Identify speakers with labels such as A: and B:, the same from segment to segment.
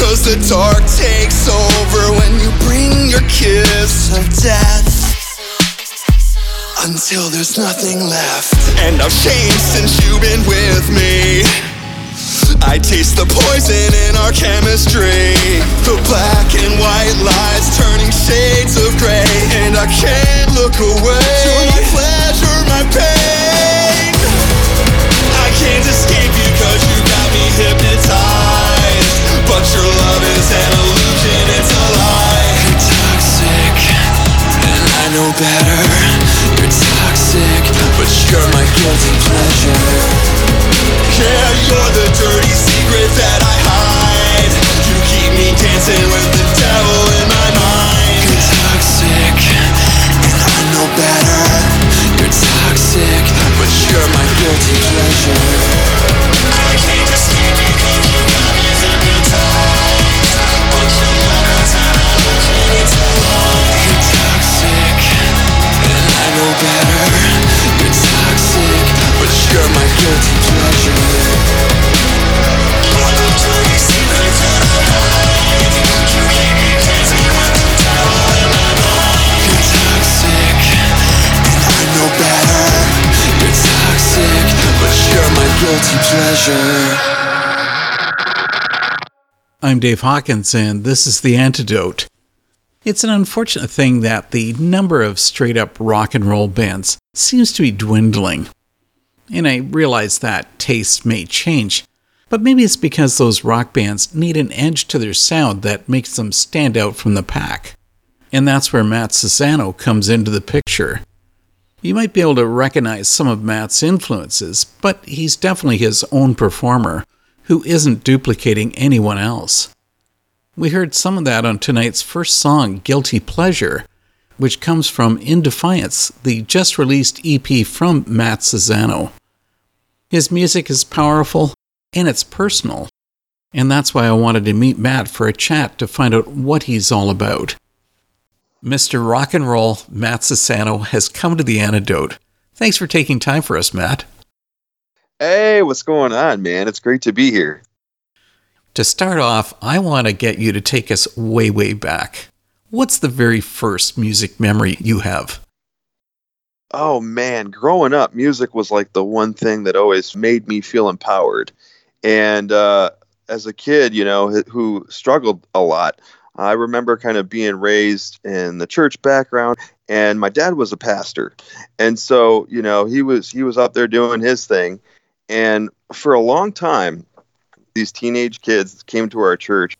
A: Cause the dark takes over when you bring your kiss of death until there's nothing left. And I've changed since you've been with me. I taste the poison in our chemistry. The black and white lies turning shades of gray. And I can't look away. Pleasure, my pain. I can't escape you cause you got me hypnotized. But your love is an illusion, it's a lie. You're toxic, and I know better. You're toxic, but you're my guilty pleasure. Yeah, you're the dirty secret that I hide. You keep me dancing with the devil in my mind. You're toxic, and I know better. You're toxic, but you're my guilty pleasure. Guilty pleasure.
B: I'm Dave Hawkins, and this is The Antidote. It's an unfortunate thing that the number of straight up rock and roll bands seems to be dwindling. And I realize that tastes may change, but maybe it's because those rock bands need an edge to their sound that makes them stand out from the pack. And that's where Matt Sassano comes into the picture. You might be able to recognize some of Matt's influences, but he's definitely his own performer who isn't duplicating anyone else. We heard some of that on tonight's first song, Guilty Pleasure, which comes from In Defiance, the just released EP from Matt Sassano. His music is powerful and it's personal, and that's why I wanted to meet Matt for a chat to find out what he's all about. Mr. Rock and Roll, Matt Sassano, has come to the antidote. Thanks for taking time for us, Matt.
C: Hey, what's going on, man? It's great to be here.
B: To start off, I want to get you to take us way, way back. What's the very first music memory you have?
C: Oh man, growing up, music was like the one thing that always made me feel empowered. And uh, as a kid, you know, who struggled a lot, I remember kind of being raised in the church background, and my dad was a pastor, and so you know he was he was up there doing his thing, and for a long time, these teenage kids came to our church.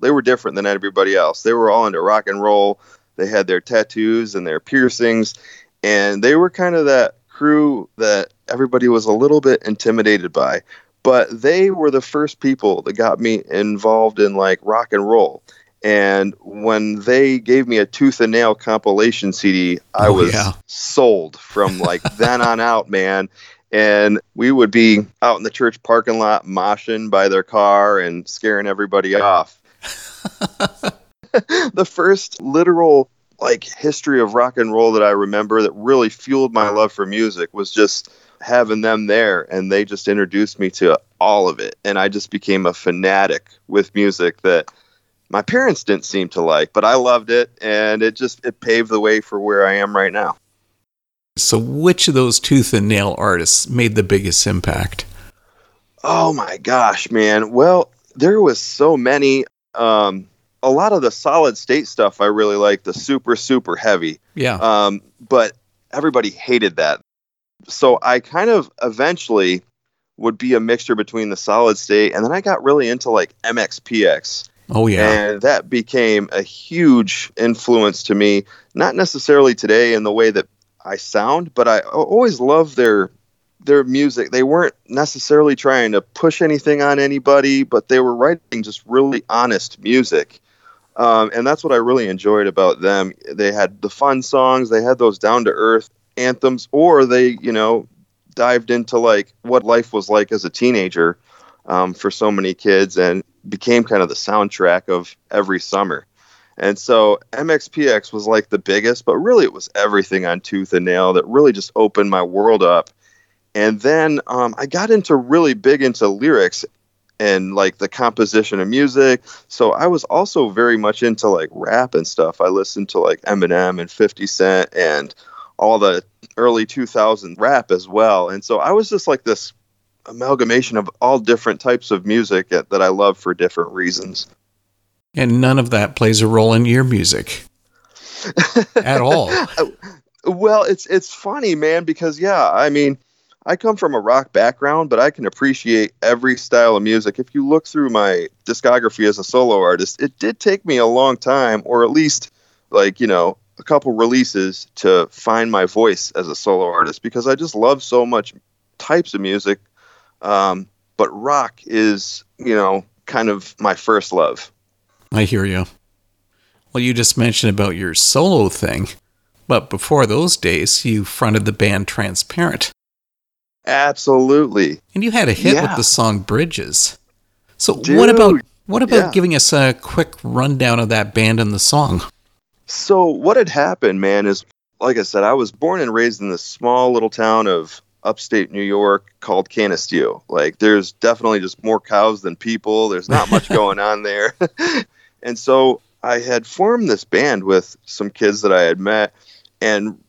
C: They were different than everybody else. They were all into rock and roll. They had their tattoos and their piercings, and they were kind of that crew that everybody was a little bit intimidated by. But they were the first people that got me involved in like rock and roll. And when they gave me a tooth and nail compilation CD, I
B: Oh,
C: was
B: yeah.
C: sold from like then on out, man. And we would be out in the church parking lot moshing by their car and scaring everybody off. the first literal like history of rock and roll that I remember that really fueled my love for music was just having them there and they just introduced me to all of it and I just became a fanatic with music that my parents didn't seem to like but I loved it and it just it paved the way for where I am right now.
B: So, which of those tooth and nail artists made the biggest impact?
C: Oh my gosh, man. Well, there was so many um a lot of the solid state stuff I really like the super super heavy.
B: Yeah.
C: Um, but everybody hated that. So I kind of eventually would be a mixture between the solid state and then I got really into like MXPX.
B: Oh, yeah.
C: And that became a huge influence to me, not necessarily today in the way that I sound, but I always loved their their music. They weren't necessarily trying to push anything on anybody, but they were writing just really honest music. Um, and that's what I really enjoyed about them. They had the fun songs, they had those down to earth anthems, or they, you know, dived into like what life was like as a teenager um, for so many kids and became kind of the soundtrack of every summer. And so MXPX was like the biggest, but really it was everything on Tooth and Nail that really just opened my world up. And then um, I got into really big into lyrics and like the composition of music. So I was also very much into like rap and stuff. I listened to like Eminem and 50 Cent and all the early 2000 rap as well. And so I was just like this amalgamation of all different types of music that, that I love for different reasons.
B: and none of that plays a role in your music at all.
C: Well, it's it's funny, man, because yeah, I mean, I come from a rock background, but I can appreciate every style of music. If you look through my discography as a solo artist, it did take me a long time, or at least like you know a couple releases to find my voice as a solo artist because I just love so much types of music. Um, but rock is you know kind of my first love.
B: I hear you. Well, you just mentioned about your solo thing, but before those days, you fronted the band Transparent,
C: Absolutely.
B: and you had a hit with the song Bridges. So, what about what about
C: yeah.
B: giving us a quick rundown of that band and the song?
C: So what had happened, man, is like I said, I was born and raised in this small little town of upstate New York called Canisteo. Like there's definitely just more cows than people. There's not much going on there. and so I had formed this band with some kids that I had met and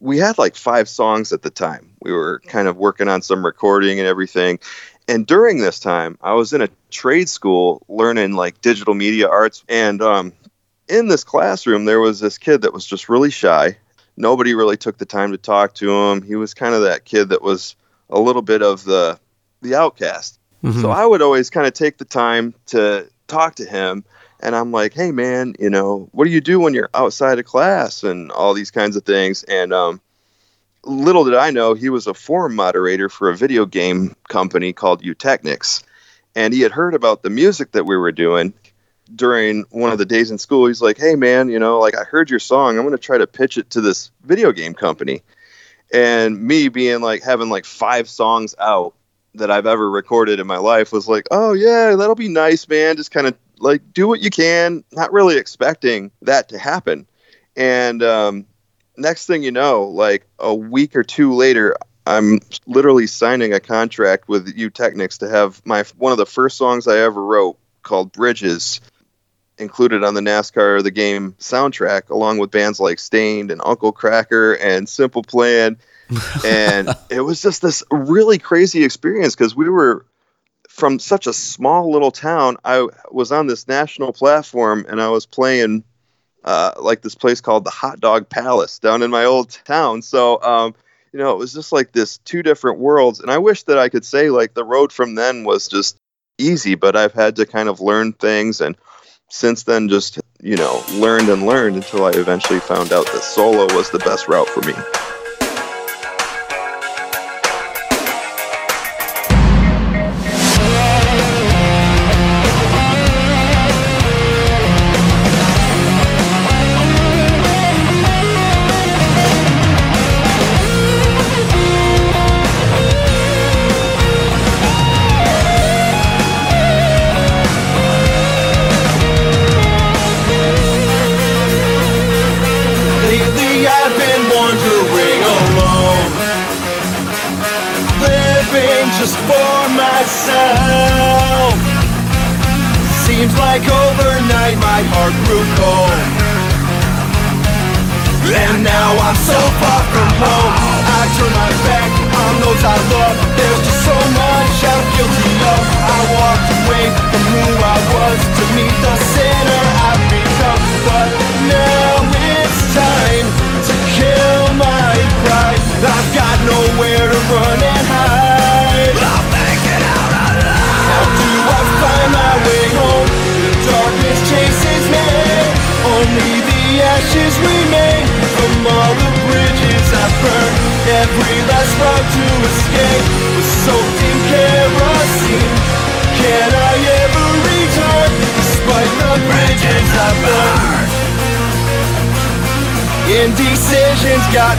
C: we had like five songs at the time. We were kind of working on some recording and everything. And during this time, I was in a trade school learning like digital media arts and um in this classroom, there was this kid that was just really shy. Nobody really took the time to talk to him. He was kind of that kid that was a little bit of the the outcast.
B: Mhm.
C: So I would always kind of take the time to talk to him. And I'm like, hey, man, you know, what do you do when you're outside of class and all these kinds of things? And um, little did I know he was a forum moderator for a video game company called Eutechnyx. And he had heard about the music that we were doing during one of the days in school. He's like, hey, man, you know, like I heard your song. I'm going to try to pitch it to this video game company. And me being like having like five songs out that I've ever recorded in my life was like, oh, yeah, that'll be nice, man. Just kind of like do what you can, not really expecting that to happen. And um, next thing you know, like a week or two later, I'm literally signing a contract with Eutechnyx to have my one of the first songs I ever wrote called Bridges included on the NASCAR the game soundtrack along with bands like Staind and Uncle Kracker and Simple Plan and it was just this really crazy experience because we were from such a small little town, I was on this national platform and I was playing uh, like this place called the Hot Dog Palace down in my old town. So, um, you know, it was just like this two different worlds. And I wish that I could say like the road from then was just easy, but I've had to kind of learn things. And since then, just, you know, learned and learned until I eventually found out that solo was the best route for me.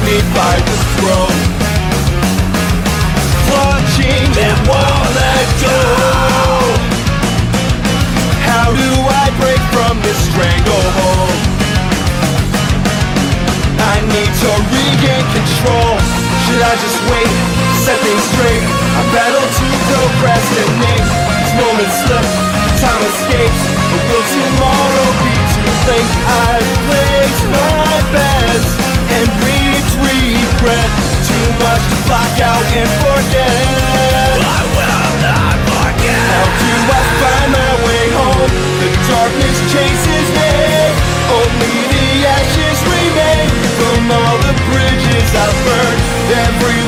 D: Indecisions and forget. I will not forget. How do I find my way home? The darkness chases me. Only the ashes remain. From all the bridges I've burned Every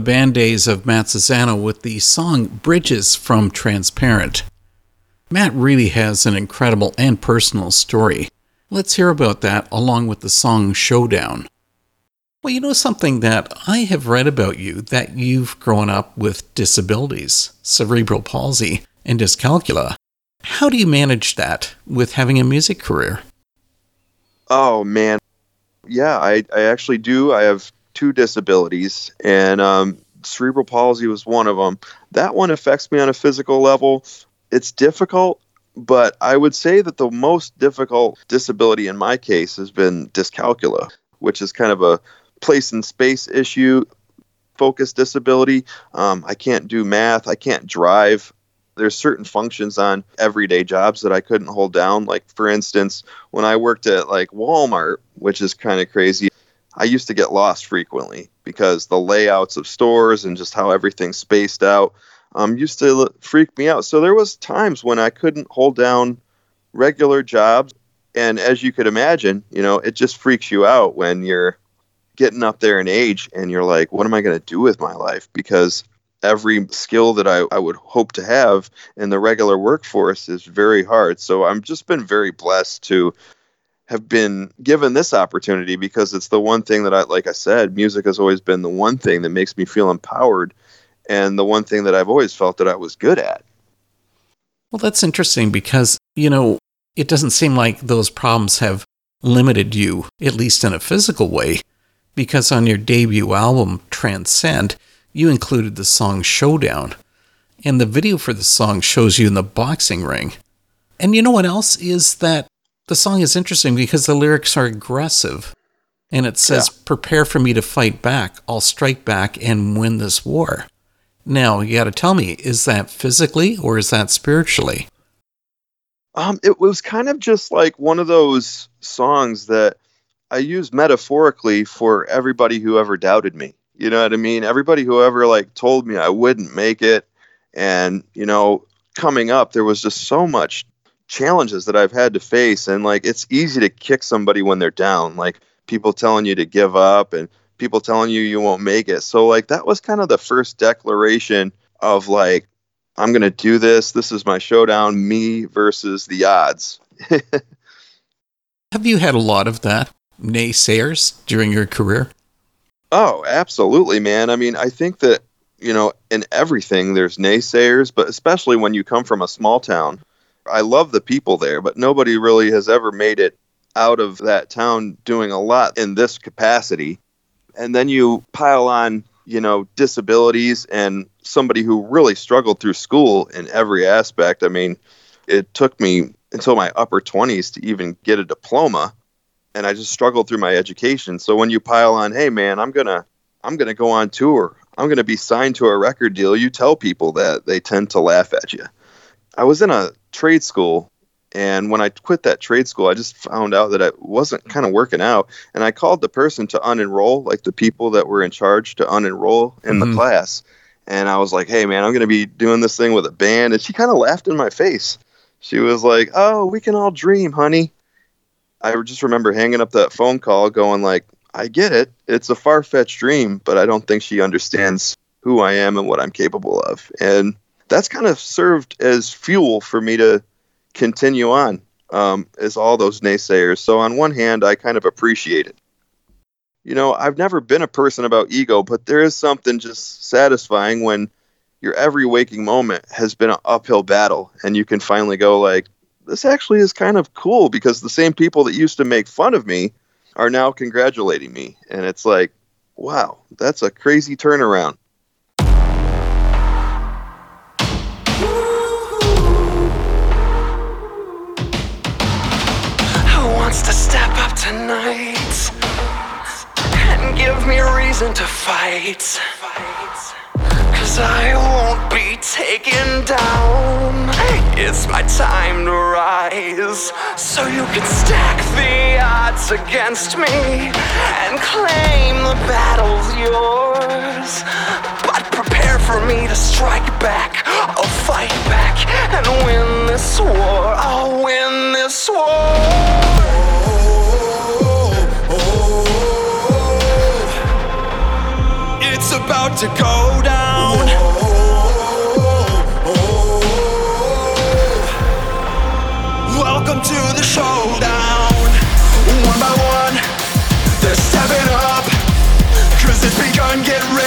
D: The
B: band days of Matt Sassano with the song Bridges from Transparent. Matt really has an incredible and personal story. Let's hear about that along with the song Showdown. Well, you know something that I have read about you that you've grown up with disabilities, cerebral palsy, and dyscalculia. How do you manage that with having a music career?
C: Oh man, yeah, I, I actually do. I have two disabilities, and um, cerebral palsy was one of them. That one affects me on a physical level. It's difficult, But I would say that the most difficult disability in my case has been dyscalculia, which is kind of a place and space issue, focus disability. Um, I can't do math. I can't drive. There's certain functions on everyday jobs that I couldn't hold down. Like, for instance, when I worked at like Walmart, which is kind of crazy, I used to get lost frequently because the layouts of stores and just how everything's spaced out um, used to freak me out. So there was times when I couldn't hold down regular jobs, and as you could imagine, you know, it just freaks you out when you're getting up there in age and you're like, what am I going to do with my life? Because every skill that I, I would hope to have in the regular workforce is very hard. So I'm just been very blessed to have been given this opportunity because it's the one thing that I, like I said, music has always been the one thing that makes me feel empowered and the one thing that I've always felt that I was good at.
B: Well, that's interesting because, you know, it doesn't seem like those problems have limited you, at least in a physical way, because on your debut album, Transcend, you included the song Showdown. And the video for the song shows you in the boxing ring. And you know what else is that the song is interesting because the lyrics are aggressive. And it says, Prepare for me to fight back. I'll strike back and win this war. Now, you got to tell me, is that physically or is that spiritually?
C: Um, it was kind of just like one of those songs that I use metaphorically for everybody who ever doubted me. You know what I mean? Everybody who ever like told me I wouldn't make it. And, you know, coming up, there was just so much challenges that I've had to face. And like, it's easy to kick somebody when they're down, like people telling you to give up and people telling you you won't make it. So, like, that was kind of the first declaration of like, I'm going to do this. This is my showdown, me versus the odds.
B: Have you had a lot of that, naysayers, during your career?
C: Oh, absolutely, man. I mean, I think that, you know, in everything there's naysayers, but especially when you come from a small town. I love the people there, but nobody really has ever made it out of that town doing a lot in this capacity. And then you pile on, you know, disabilities and somebody who really struggled through school in every aspect. I mean, it took me until my upper 20s to even get a diploma and I just struggled through my education. So when you pile on, hey man, I'm gonna I'm gonna go on tour. I'm gonna be signed to a record deal. You tell people that they tend to laugh at you. I was in a trade school, and when I quit that trade school, I just found out that it wasn't kind of working out. And I called the person to unenroll, like the people that were in charge to unenroll in
B: Mhm.
C: the class. And I was like, hey man, I'm gonna be doing this thing with a band. And she kind of laughed in my face. She was like, oh, we can all dream, honey. I just remember hanging up that phone call going like, I get it. It's a far-fetched dream, but I don't think she understands who I am and what I'm capable of. And that's kind of served as fuel for me to continue on um, as all those naysayers. So on one hand, I kind of appreciate it. You know, I've never been a person about ego, but there is something just satisfying when your every waking moment has been an uphill battle and you can finally go like, this actually is kind of cool because the same people that used to make fun of me are now congratulating me. And it's like, wow, that's a crazy turnaround.
A: Wants to step up tonight and give me a reason to fight? I won't be taken down. It's my time to rise. So you can stack the odds against me and claim the battle's yours. But prepare for me to strike back. I'll fight back and win this war. I'll win this war. It's about to go down. To the showdown. One by one, they're stepping up. Cause it's begun, get ready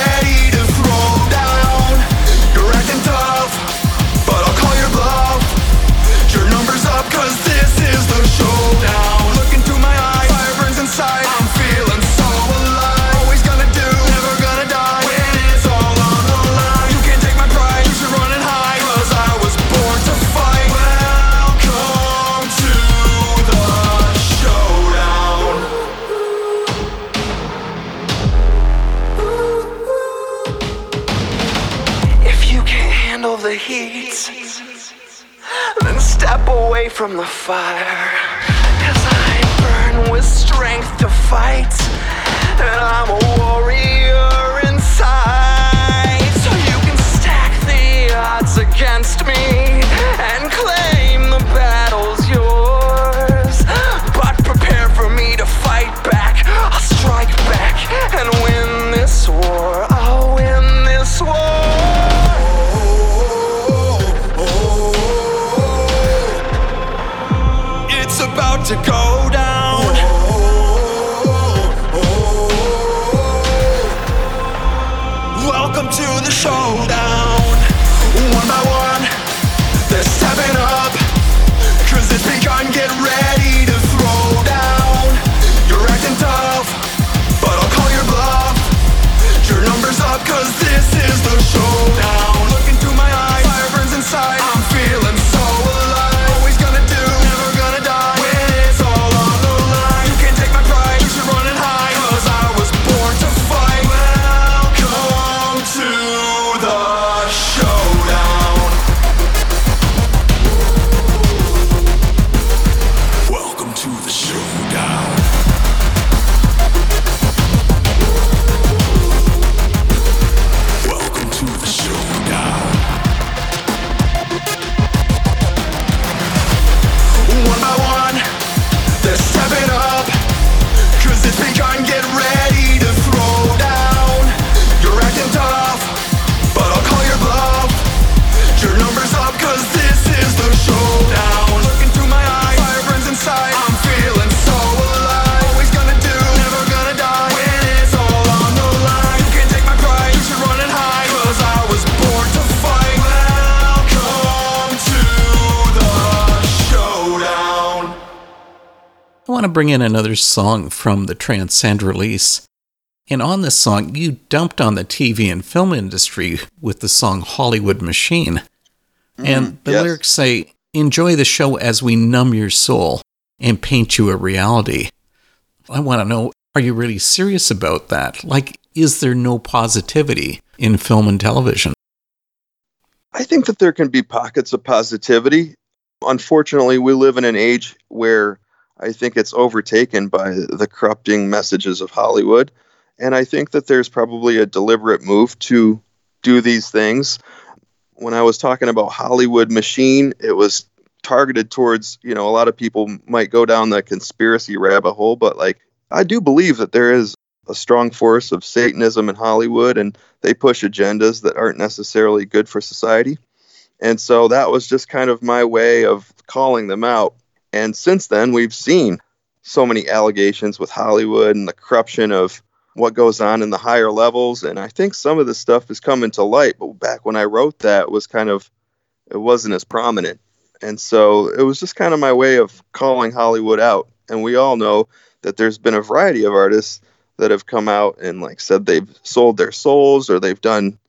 A: from the fire. Cause I burn with strength to fight, and I'm a warrior inside. So you can stack the odds against me and claim the battle's
B: bring in another song from the Transcend release. And on this song, you dumped on the TV and film industry with the song Hollywood Machine. Mm-hmm. and the
C: yes.
B: lyrics say, Enjoy the show as we numb your soul and paint you a reality. I want to know, are you really serious about that? Like, is there no positivity in film and television?
C: I think that there can be pockets of positivity. Unfortunately, we live in an age where I think it's overtaken by the corrupting messages of Hollywood. And I think that there's probably a deliberate move to do these things. When I was talking about Hollywood machine, it was targeted towards, you know, a lot of people might go down the conspiracy rabbit hole, but like, I do believe that there is a strong force of Satanism in Hollywood and they push agendas that aren't necessarily good for society. And so that was just kind of my way of calling them out. And since then, we've seen so many allegations with Hollywood and the corruption of what goes on in the higher levels. And I think some of this stuff is coming to light. But back when I wrote that, was kind of, it wasn't as prominent. And so it was just kind of my way of calling Hollywood out. And we all know that there's been a variety of artists that have come out and like said they've sold their souls or they've done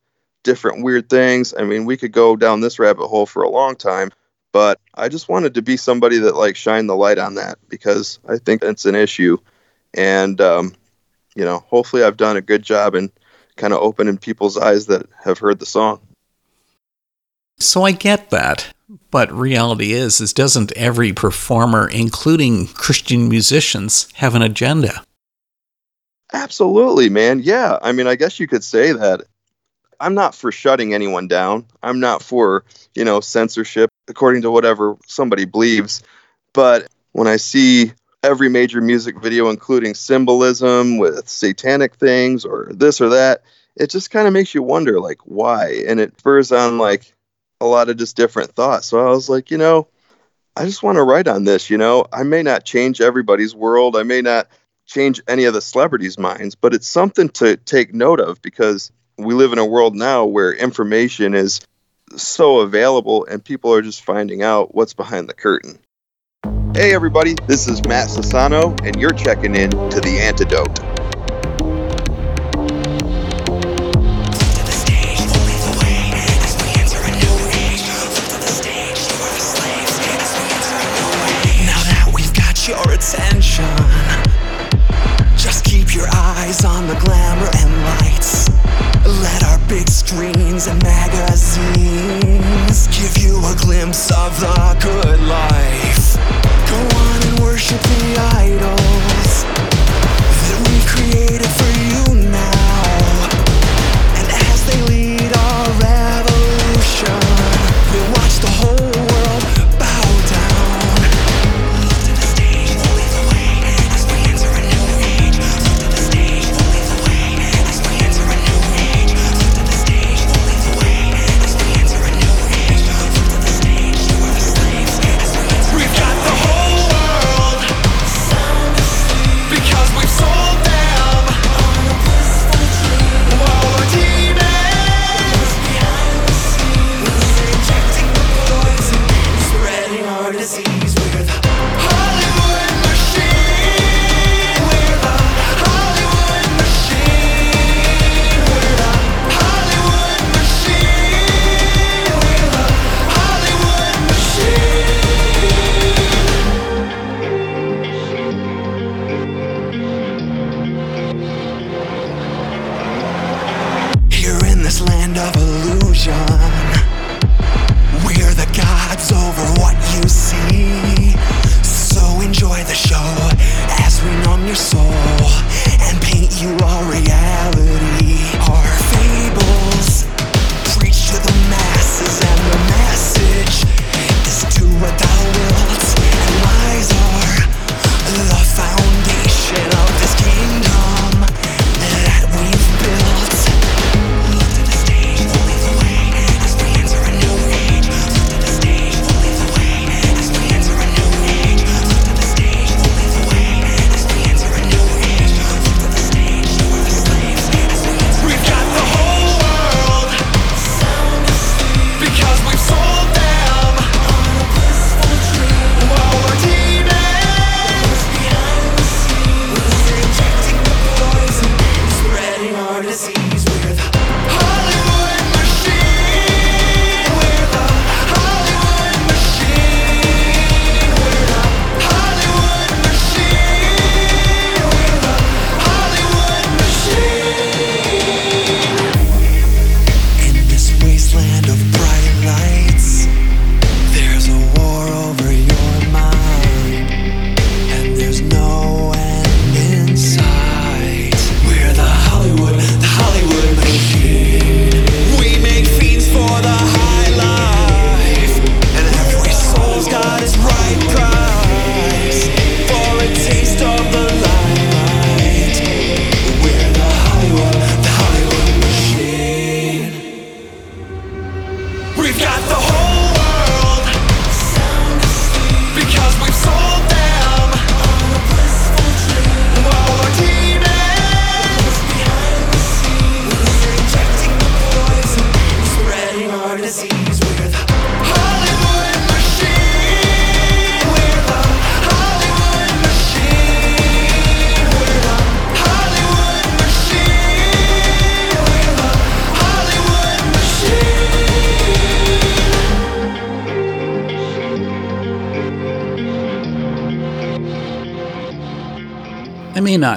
C: different weird things. I mean, we could go down this rabbit hole for a long time, but I just wanted to be somebody that like shine the light on that because I think it's an issue. And, um, you know, hopefully I've done a good job in kind of opening people's eyes that have heard the song.
B: So I get that. But reality is, is doesn't every performer, including Christian musicians, have an agenda?
C: Absolutely, man. Yeah. I mean, I guess you could say that. I'm not for shutting anyone down. I'm not for, you know, censorship according to whatever somebody believes. But when I see every major music video including symbolism with satanic things or this or that, it just kind of makes you wonder like why and it spurs on like a lot of just different thoughts. So I was like, you know, I just want to write on this, you know. I may not change everybody's world. I may not change any of the celebrities' minds, but it's something to take note of because we live in a world now where information is so available and people are just finding out what's behind the curtain. Hey, everybody, this is Matt Sassano, and you're checking in to The Antidote.
A: Screens and magazines give you a glimpse of the good life. Go on and worship the idols that we've created for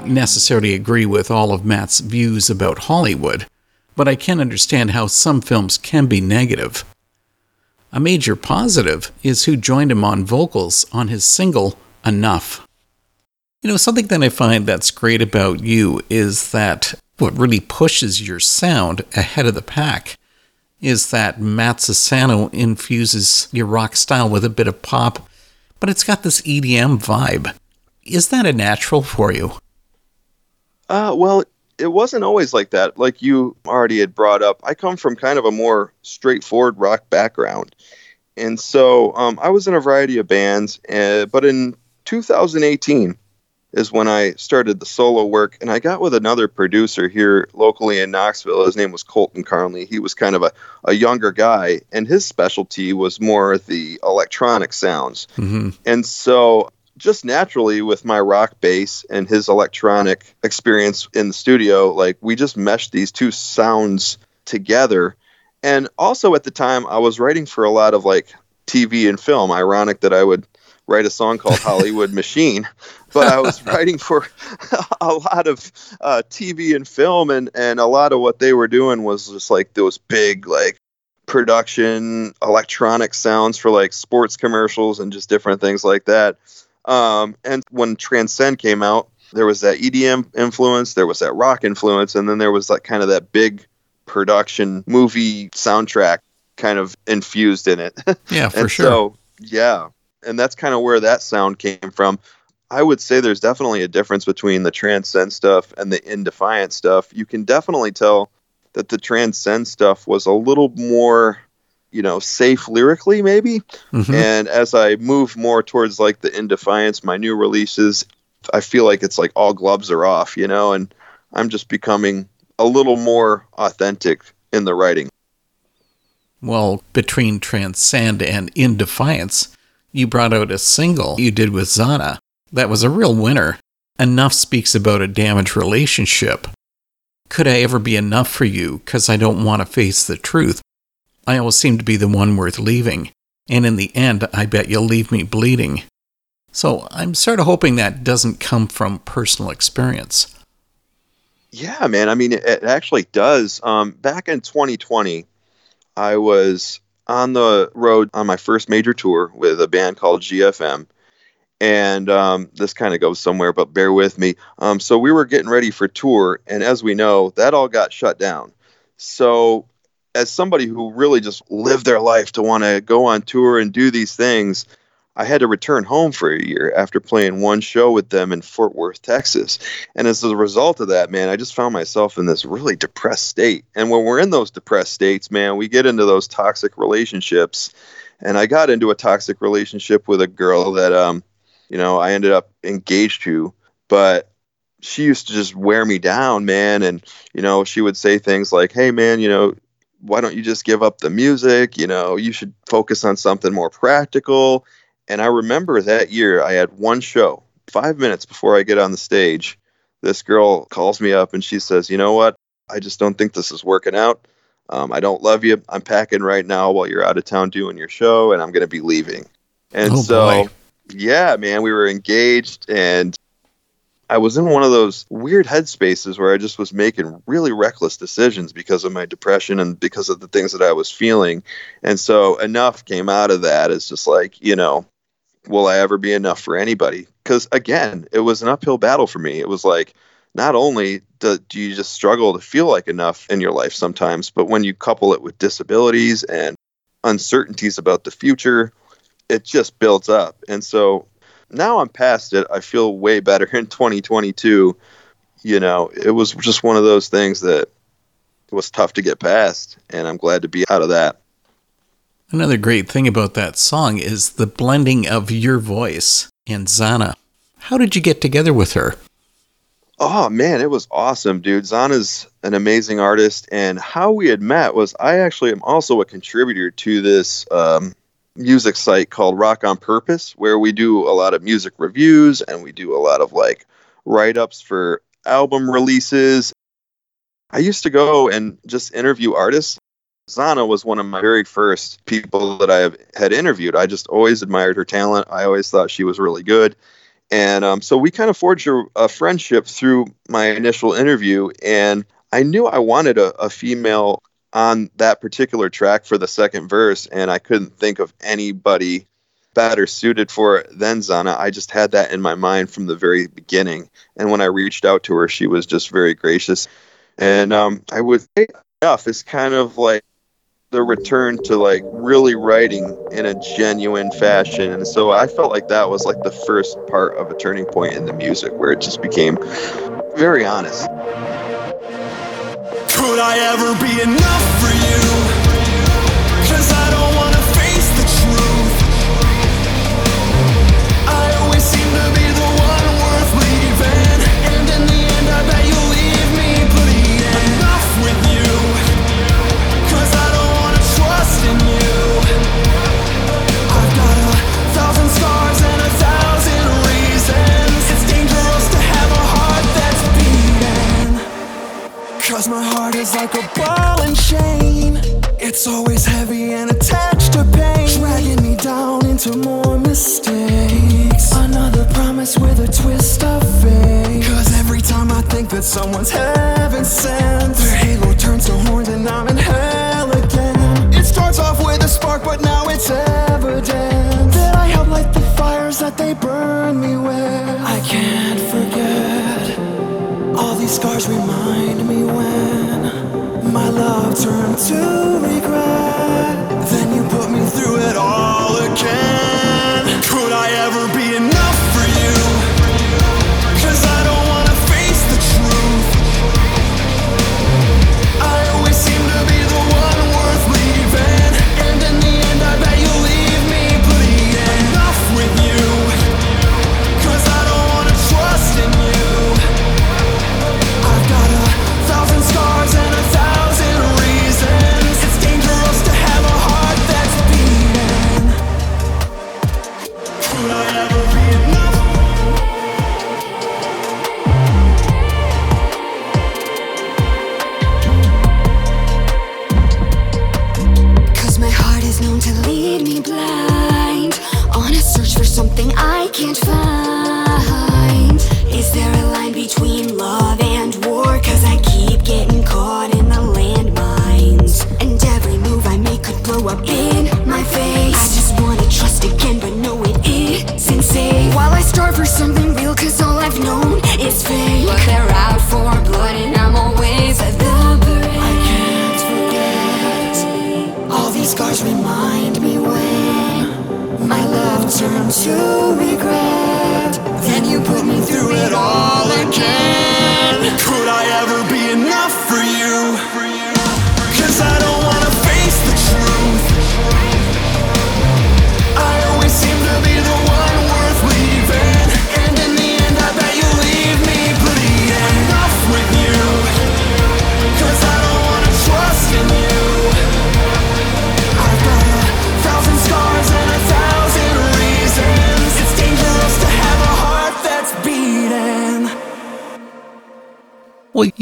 B: Necessarily agree with all of Matt's views about Hollywood, but I can understand how some films can be negative. A major positive is who joined him on vocals on his single Enough. You know, something that I find that's great about you is that what really pushes your sound ahead of the pack is that Matt Sassano infuses your rock style with a bit of pop, but it's got this EDM vibe. Is that a natural for you?
C: Uh, well, it wasn't always like that. Like you already had brought up, I come from kind of a more straightforward rock background. And so um, I was in a variety of bands, uh, but in 2018 is when I started the solo work, and I got with another producer here locally in Knoxville. His name was Colton Carnley. He was kind of a, a younger guy, and his specialty was more the electronic sounds.
B: Mm-hmm.
C: And so just naturally with my rock bass and his electronic experience in the studio, like we just meshed these two sounds together. And also at the time, I was writing for a lot of like TV and film. Ironic that I would write a song called Hollywood Machine, but I was writing for a lot of uh, TV and film, and and a lot of what they were doing was just like those big like production, electronic sounds for like sports commercials and just different things like that. Um, and when Transcend came out, there was that EDM influence, there was that rock influence, and then there was like kind of that big production movie soundtrack kind of infused in it.
B: Yeah, for sure.
C: So, yeah. And that's kind of where that sound came from. I would say there's definitely a difference between the Transcend stuff and the In Defiance stuff. You can definitely tell that the Transcend stuff was a little more, you know, safe lyrically, maybe.
B: Mhm.
C: And as I move more towards like the In Defiance, my new releases, I feel like it's like all gloves are off, you know, and I'm just becoming a little more authentic in the writing.
B: Well, between Transcend and In Defiance, you brought out a single you did with Zana. That was a real winner. Enough speaks about a damaged relationship. Could I ever be enough for you? Because I don't want to face the truth. I always seem to be the one worth leaving. And in the end, I bet you'll leave me bleeding. So I'm sort of hoping that doesn't come from personal experience.
C: Yeah, man. I mean, it, it actually does. Um, back in 2020, I was on the road on my first major tour with a band called GFM. And um, this kind of goes somewhere, but bear with me. Um, so we were getting ready for tour, and as we know, that all got shut down. So, as somebody who really just lived their life to want to go on tour and do these things, I had to return home for a year after playing one show with them in Fort Worth, Texas. And as a result of that, man, I just found myself in this really depressed state. And when we're in those depressed states, man, we get into those toxic relationships. And I got into a toxic relationship with a girl that, um, you know, I ended up engaged to, but she used to just wear me down, man. And, you know, she would say things like, hey, man, you know, why don't you just give up the music? You know, you should focus on something more practical. And I remember that year I had one show. Five minutes before I get on the stage, this girl calls me up and she says, You know what? I just don't think this is working out. Um, I don't love you. I'm packing right now while you're out of town doing your show, and I'm going to be leaving. And
B: Oh,
C: so,
B: boy.
C: yeah, man, we were engaged, and I was in one of those weird headspaces where I just was making really reckless decisions because of my depression and because of the things that I was feeling. And so enough came out of that as just like, you know, will I ever be enough for anybody? Because again, it was an uphill battle for me. It was like, not only do, do you just struggle to feel like enough in your life sometimes, but when you couple it with disabilities and uncertainties about the future, it just builds up. And so now I'm past it. I feel way better in 2022. You know, it was just one of those things that was tough to get past, and I'm glad to be out of that.
B: Another great thing about that song is the blending of your voice and Zana. How did you get together with her?
C: Oh man, it was awesome, dude. Zana's an amazing artist, and how we had met was I actually am also a contributor to this um, music site called Rock on Purpose, where we do a lot of music reviews and we do a lot of like write ups for album releases. I used to go and just interview artists. Zana was one of my very first people that I have, had interviewed. I just always admired her talent. I always thought she was really good. And um, so we kind of forged a, a friendship through my initial interview. And I knew I wanted a, a female on that particular track for the second verse. And I couldn't think of anybody better suited for it than Zana. I just had that in my mind from the very beginning. And when I reached out to her, she was just very gracious. And um, I would say enough is kind of like the return to like really writing in a genuine fashion. And so I felt like that was like the first part of a turning point in the music where it just became very honest.
A: Could I ever be enough for you? Cause my heart is like a ball and chain. It's always heavy and attached to pain. Dragging me down into more mistakes. Another promise with a twist of fate. Cause every time I think that someone's heaven sent, their halo turns to horns and I'm in hell again.
E: It starts off with a spark, but now it's evident that I helped light the fires that they burn me with. I can't forget. All these scars remind me turn to regret.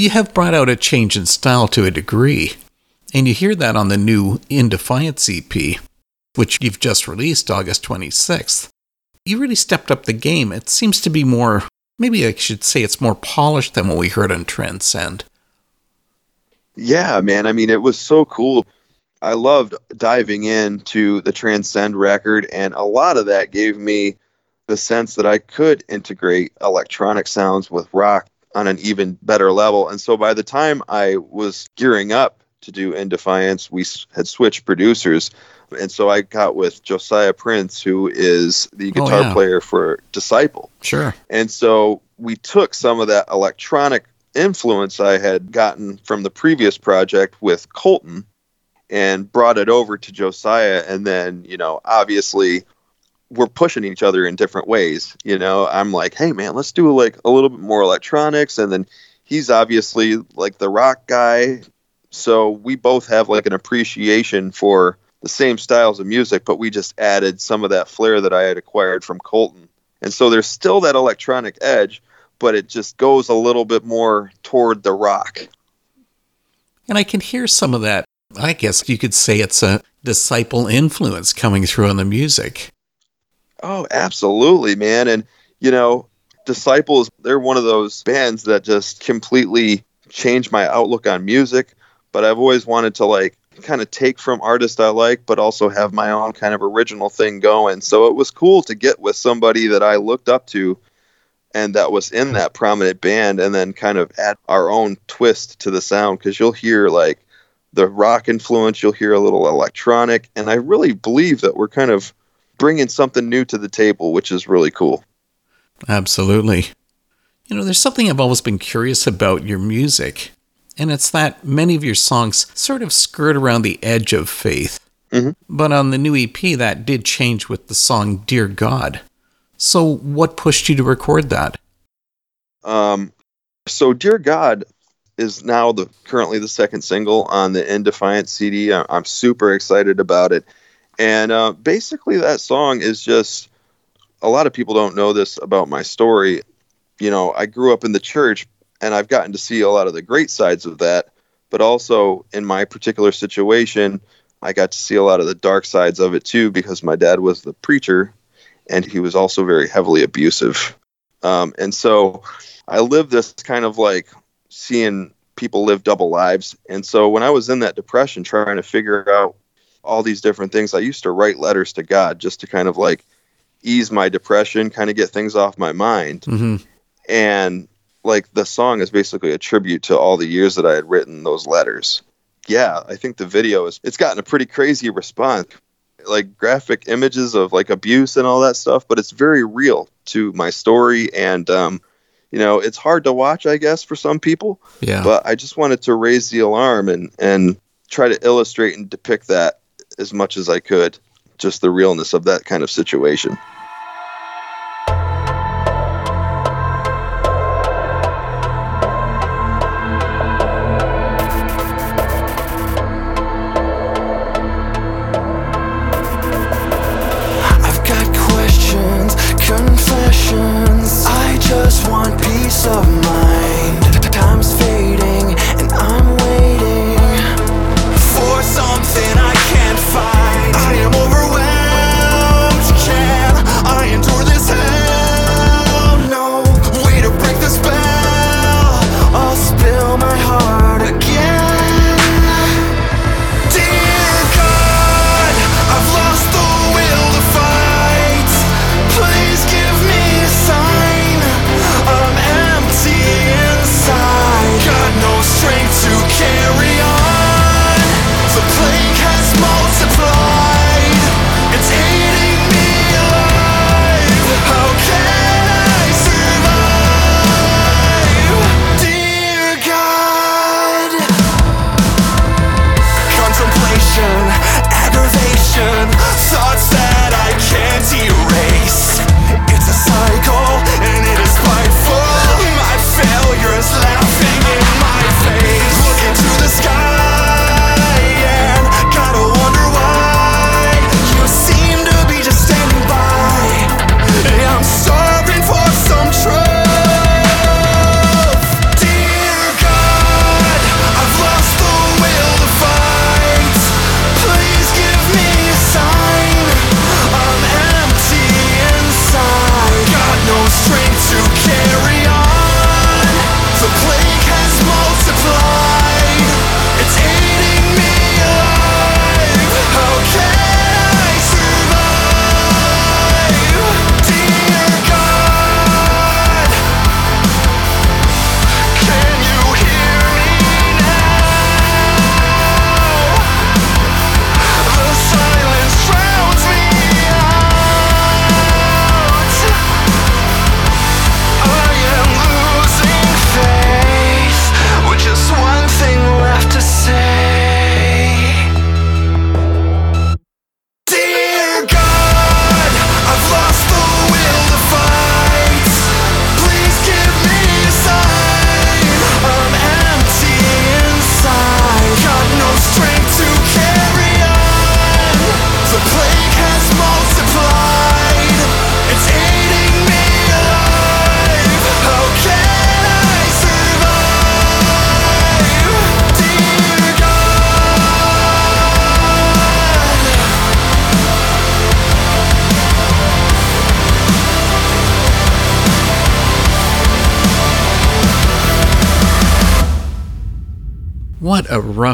E: You have
B: brought out a change in style to a degree, and you hear that on the new In Defiance EP, which you've just released August 26th. You really stepped up the game. It seems to be more, maybe I should say it's more polished than what we heard on Transcend.
C: Yeah, man. I mean, it was so cool. I loved diving into the Transcend record, and a lot of that gave me the sense that I could integrate electronic sounds with rock on an even better level. And so by the time I was gearing up to do In Defiance, we had switched producers. And so I got with Josiah Prince, who is the
B: Oh,
C: guitar
B: yeah.
C: player for Disciple.
B: Sure.
C: And so we took some of that electronic influence I had gotten from the previous project with Colton and brought it over to Josiah. And then, you know, obviously we're pushing each other in different ways. You know, I'm like, hey, man, let's do like a little bit more electronics. And then he's obviously like the rock guy. So we both have like an appreciation for the same styles of music, but we just added some of that flair that I had acquired from Colton. And so there's still that electronic edge, but it just goes a little bit more toward the rock.
B: And I can hear some of that. I guess you could say it's a disciple influence coming through on the music.
C: Oh, absolutely, man. And, you know, Disciples, they're one of those bands that just completely changed my outlook on music. But I've always wanted to, like, kind of take from artists I like, but also have my own kind of original thing going. So it was cool to get with somebody that I looked up to and that was in that prominent band and then kind of add our own twist to the sound because you'll hear, like, the rock influence, you'll hear a little electronic. And I really believe that we're kind of bringing something new to the table, which is really cool.
B: Absolutely. You know, there's something I've always been curious about your music, and it's that many of your songs sort of skirt around the edge of faith.
C: Mhm.
B: But on the new EP, that did change with the song Dear God. So, what pushed you to record that?
C: Um, so, Dear God is now the currently the second single on the In Defiance CD. I'm super excited about it, and uh, basically that song is just a lot of people don't know this about my story. You know, I grew up in the church, and I've gotten to see a lot of the great sides of that, but also in my particular situation, I got to see a lot of the dark sides of it too because my dad was the preacher, and he was also very heavily abusive. Um, and so I lived this kind of like seeing people live double lives. And so when I was in that depression, trying to figure out all these different things, I used to write letters to God just to kind of like ease my depression, kind of get things off my mind.
B: Mm-hmm.
C: And like the song is basically a tribute to all the years that I had written those letters. Yeah, I think the video is it's gotten a pretty crazy response. Like graphic images of like abuse and all that stuff, but it's very real to my story and um you know, it's hard to watch I guess for some people,
B: Yeah.
C: but I just wanted to raise the alarm and and try to illustrate and depict that as much as I could, just the realness of that kind of situation.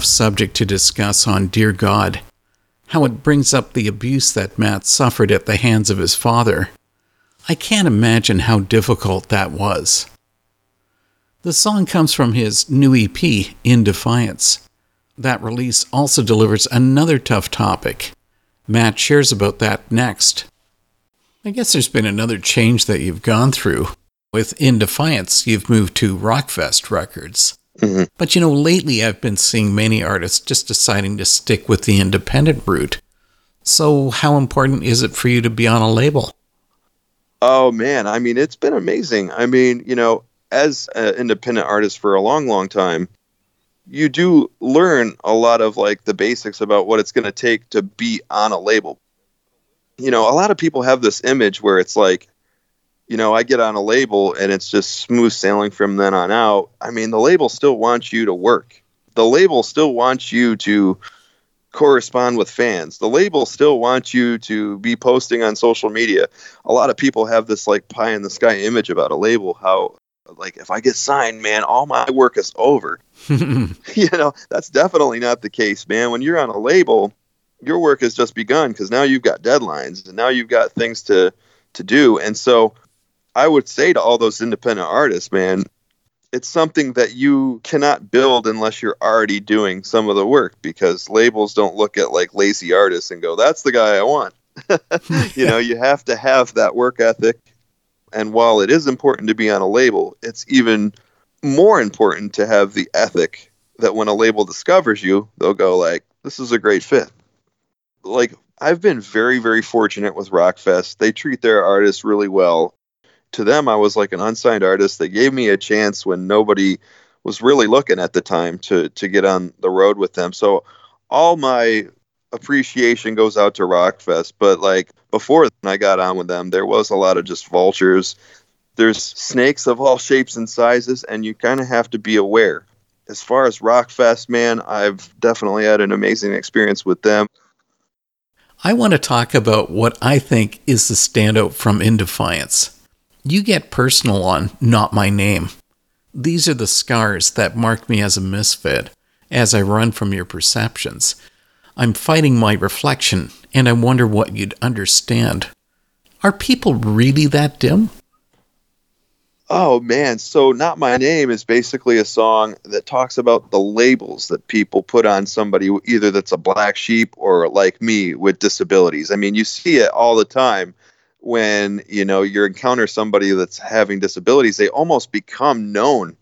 B: Rough subject to discuss on Dear God. How it brings up the abuse that Matt suffered at the hands of his father. I can't imagine how difficult that was. The song comes from his new EP, In Defiance. That release also delivers another tough topic. Matt shares about that next. I guess there's been another change that you've gone through. With In Defiance, you've moved to Rockfest Records.
C: Mhm.
B: But you know, lately I've been seeing many artists just deciding to stick with the independent route. So, how important is it for you to be on a label?
C: Oh man, I mean, it's been amazing. I mean, you know, as an independent artist for a long, long time, you do learn a lot of like the basics about what it's going to take to be on a label. You know, a lot of people have this image where it's like, you know, I get on a label and it's just smooth sailing from then on out. I mean, the label still wants you to work. The label still wants you to correspond with fans. The label still wants you to be posting on social media. A lot of people have this like pie in the sky image about a label how like if I get signed, man, all my work is over. you know, that's definitely not the case, man. When you're on a label, your work has just begun because now you've got deadlines and now you've got things to to do. And so I would say to all those independent artists, man, it's something that you cannot build unless you're already doing some of the work because labels don't look at like lazy artists and go, that's the guy I want. you know, you have to have that work ethic. And while it is important to be on a label, it's even more important to have the ethic that when a label discovers you, they'll go like, this is a great fit. Like I've been very, very fortunate with Rockfest. They treat their artists really well to them, I was like an unsigned artist. They gave me a chance when nobody was really looking at the time to to get on the road with them. So all my appreciation goes out to Rockfest. But like before I got on with them, there was a lot of just vultures. There's snakes of all shapes and sizes, and you kind of have to be aware. As far as Rockfest, man, I've definitely had an amazing experience with them.
B: I want to talk about what I think is the standout from In Defiance. You get personal on Not My Name. These are the scars that mark me as a misfit as I run from your perceptions. I'm fighting my reflection, and I wonder what you'd understand. Are people really that dim?
C: Oh man, so Not My Name is basically a song that talks about the labels that people put on somebody either that's a black sheep or like me with disabilities. I mean, you see it all the time when, you know, you encounter somebody that's having disabilities, they almost become known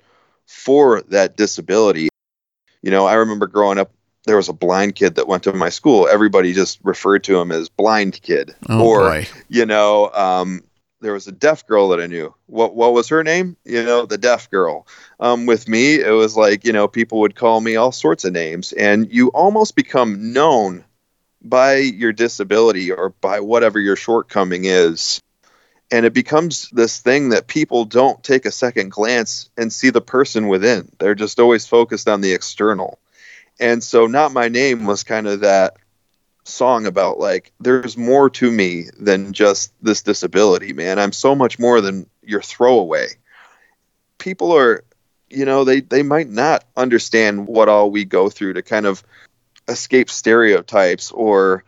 C: for that disability. You know, I remember growing up there was a blind kid that went to my school. Everybody just referred to him as blind kid.
B: Oh,
C: or
B: boy.
C: you know, um, there was a deaf girl that I knew. What what was her name? You know, the deaf girl. Um, with me, it was like you know people would call me all sorts of names, and you almost become known by your disability or by whatever your shortcoming is. And it becomes this thing that people don't take a second glance and see the person within. They're just always focused on the external. And so, Not My Name was kind of that song about like there's more to me than just this disability man i'm so much more than your throwaway people are you know they they might not understand what all we go through to kind of escape stereotypes or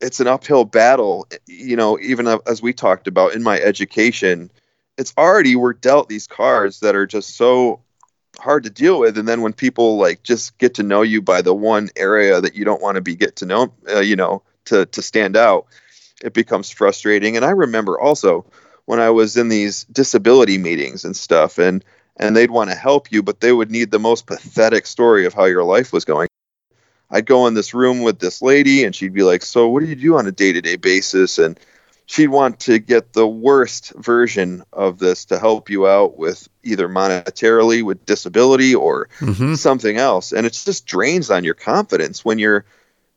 C: it's an uphill battle you know even as we talked about in my education it's already we're dealt these cards that are just so hard to deal with. And then when people like just get to know you by the one area that you don't want to be get to know uh, you know to to stand out it becomes frustrating. And i remember also when i was in these disability meetings and stuff and and they'd want to help you but they would need the most pathetic story of how your life was going i'd go in this room with this lady and she'd be like so what do you do on a day-to-day basis? And she'd want to get the worst version of this to help you out with either monetarily with disability or
B: Mhm.
C: something else. And it just drains on your confidence when you're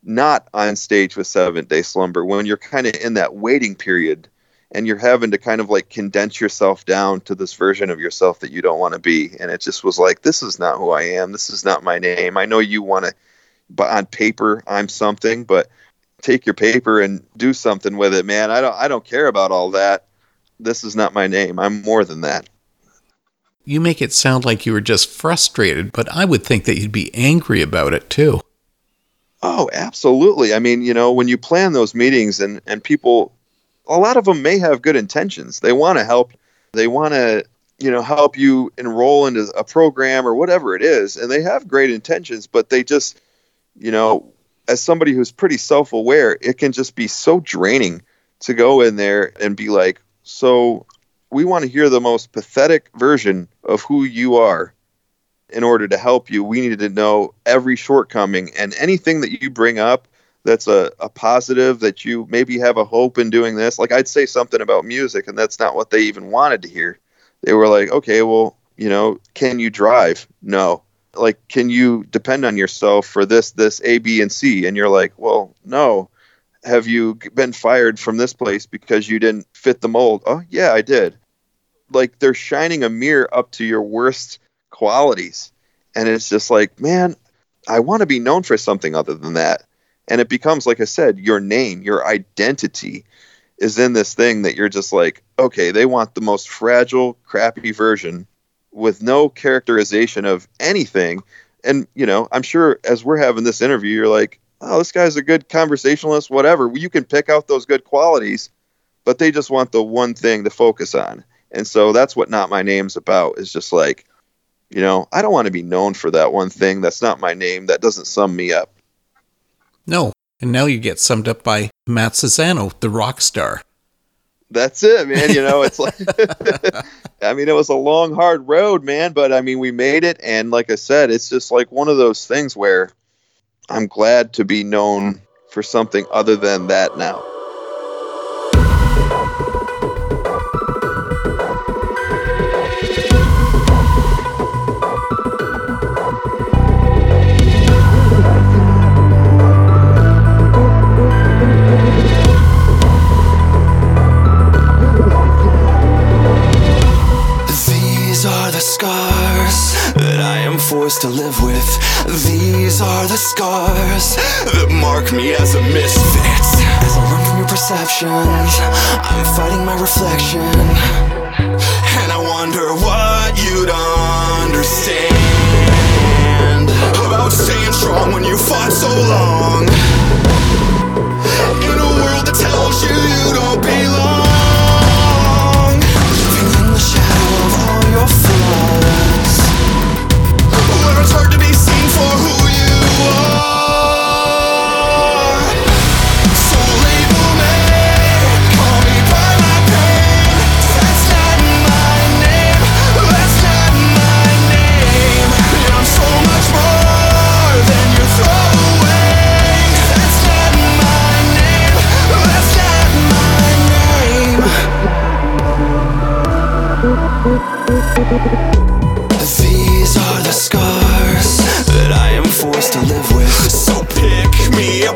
C: not on stage with seventh day slumber when you're kind of in that waiting period and you're having to kind of like condense yourself down to this version of yourself that you don't want to be. And it just was like this is not who i am. This is not my name. I know you want to but on paper i'm something but take your paper and do something with it man i don't i don't care about all that this is not my name i'm more than that
B: You make it sound like you were just frustrated, but I would think that you'd be angry about it too.
C: Oh, absolutely. I mean, you know, when you plan those meetings and and people a lot of them may have good intentions. They want to help. They want to, you know, help you enroll into a program or whatever it is, and they have great intentions, but they just, you know, as somebody who's pretty self-aware, it can just be so draining to go in there and be like, "So, we want to hear the most pathetic version of who you are." in order to help you, we need to know every shortcoming and anything that you bring up that's a, a positive that you maybe have a hope in doing this. Like I'd say something about music, and that's not what they even wanted to hear. They were like, okay, well, you know, can you drive? No. Like, can you depend on yourself for this, this, A, B, and C? And you're like, well, no. Have you been fired from this place because you didn't fit the mold? Oh, yeah, I did. Like, they're shining a mirror up to your worst qualities. And it's just like, man, I want to be known for something other than that. And it becomes, like I said, your name, your identity is in this thing that you're just like, okay, they want the most fragile, crappy version with no characterization of anything. And, you know, I'm sure as we're having this interview, you're like, oh, this guy's a good conversationalist, whatever. You can pick out those good qualities, but they just want the one thing to focus on. And so that's what Not My Name's about is just like, you know, I don't want to be known for that one thing. That's not my name. That doesn't sum me up.
B: No. And now you get summed up by Matt Sassano, the rock star.
C: That's it, man. You know, it's like, I mean, it was a long, hard road, man, but I mean, we made it. And like I said, it's just like one of those things where I'm glad to be known for something other than that now.
F: Forced to live with. These are the scars that mark me as a misfit. As I run from your perceptions, I'm fighting my reflection. And I wonder what you'd understand about staying strong when you fought so long. In a world that tells you you don't belong. It's hard to be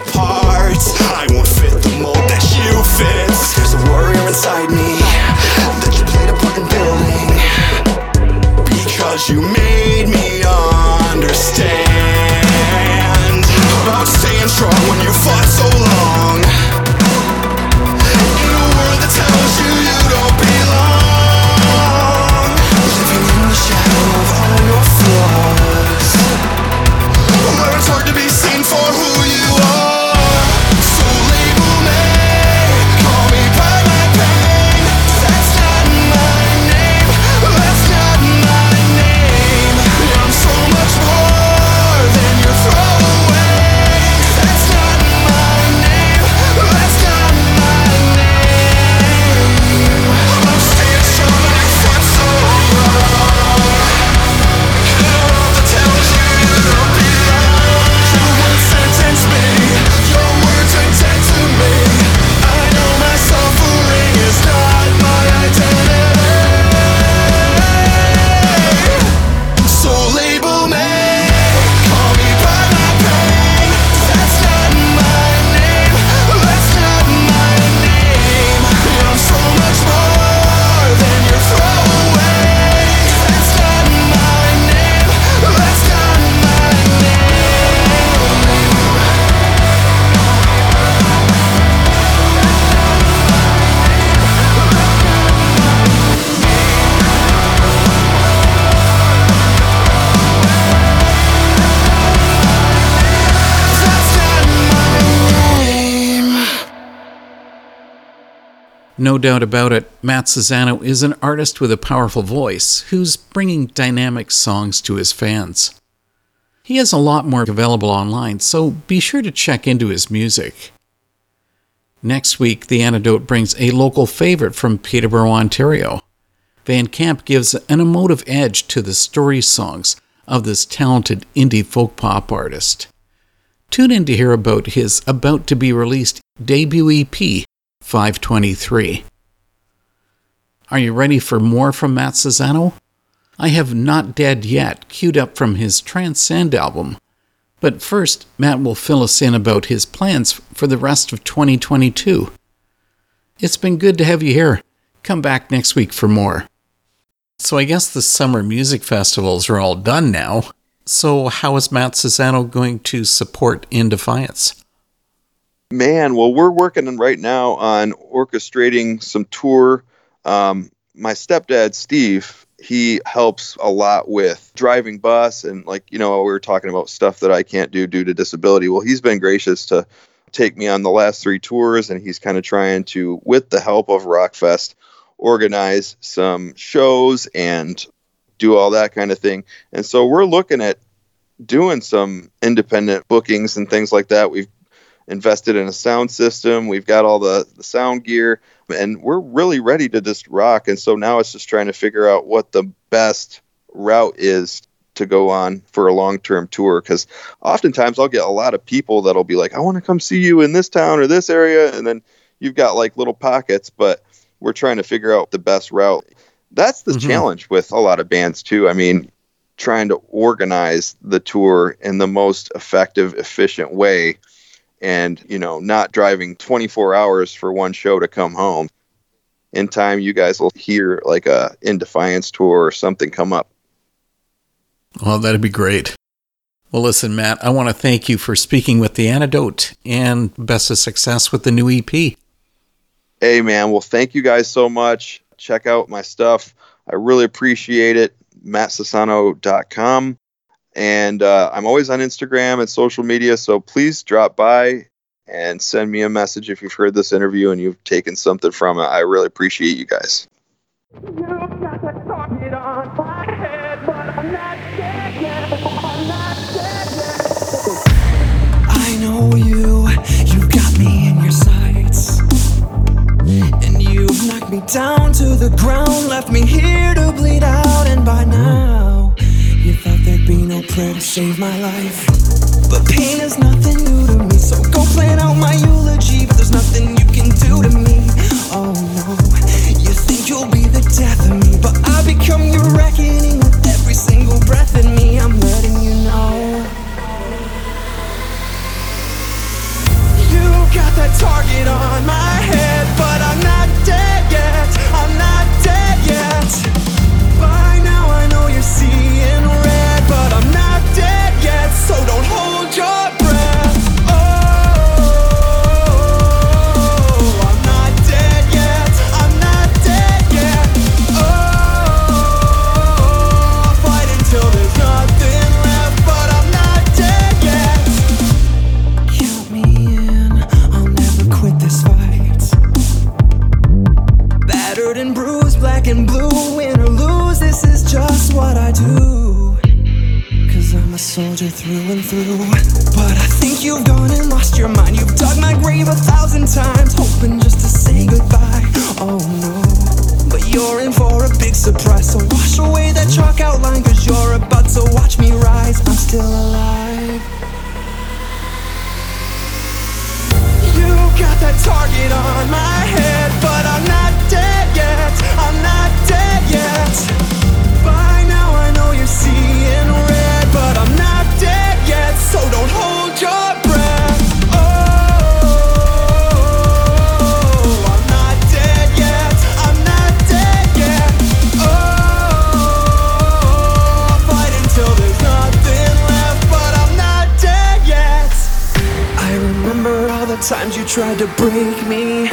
F: apart. I won't fit the mold that you fit. There's a warrior inside me that you played a in building. Because you made
B: no doubt about it, Matt Sassano is an artist with a powerful voice who's bringing dynamic songs to his fans. He has a lot more available online, so be sure to check into his music. Next week, The Antidote brings a local favorite from Peterborough, Ontario. Van Camp gives an emotive edge to the story songs of this talented indie folk pop artist. Tune in to hear about his about to be released debut EP, 523. Are you ready for more from Matt Sassano? I have Not Dead Yet queued up from his Transcend album. But first, Matt will fill us in about his plans for the rest of 2022. It's been good to have you here. Come back next week for more. So I guess the summer music festivals are all done now. So how is Matt Sassano going to support In Defiance?
C: Man, well, we're working right now on orchestrating some tour. Um, my stepdad, Steve, he helps a lot with driving bus and like you know we were talking about stuff that i can't do due to disability. Well he's been gracious to take me on the last three tours and he's kind of trying to with the help of rockfest organize some shows and do all that kind of thing. And so we're looking at doing some independent bookings and things like that. We've invested in a sound system we've got all the, the sound gear and we're really ready to just rock. And so now it's just trying to figure out what the best route is to go on for a long term tour. Because oftentimes I'll get a lot of people that'll be like, I want to come see you in this town or this area. And then you've got like little pockets, but we're trying to figure out the best route. That's the mm-hmm. challenge with a lot of bands, too. I mean, trying to organize the tour in the most effective, efficient way and you know not driving 24 hours for one show to come home. In time you guys will hear like a in defiance tour or something come up.
B: Well that'd be great. Well listen matt i want to thank you for speaking with the antidote and best of success with the new ep
C: hey man well thank you guys so much. Check out my stuff. I really appreciate it. Mattsassano.com and uh, I'm always on Instagram and social media. So please drop by and send me a message if you've heard this interview and you've taken something from it. I really appreciate you guys.
A: I know you, you got me in your sights. And you've knocked me down to the ground, left me here to bleed out, and by now. Be no prayer to save my life. But pain is nothing new to me. So go plan out my eulogy. But there's nothing you can do to me. Oh no. You think you'll be the death of me. But I become your reckoning with every single breath in me. I'm letting you know. You got that target on my head. A soldier through and through. But I think you've gone and lost your mind. You've dug my grave a thousand times, hoping just to say goodbye. Oh no. But you're in for a big surprise. So wash away that chalk outline, cause you're about to watch me rise. I'm still alive. You got that target on my head, but I'm not dead yet. I'm not dead yet. So don't hold your breath. Oh, I'm not dead yet, I'm not dead yet. Oh, I'll fight until there's nothing left, but I'm not dead yet. I remember all the times you tried to break me.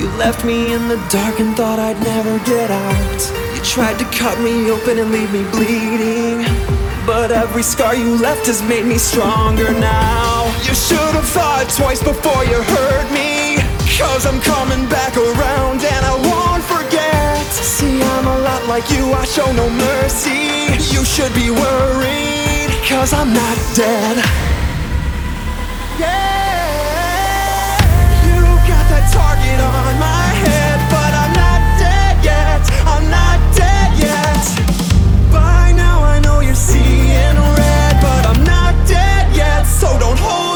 A: You left me in the dark and thought I'd never get out. You tried to cut me open and leave me bleeding. But every scar you left has made me stronger now. You should have thought twice before you hurt me. Cause I'm coming back around and I won't forget. See, I'm a lot like you, I show no mercy. You should be worried, cause I'm not dead. Yeah! seeing red, but I'm not dead yet, so don't hold.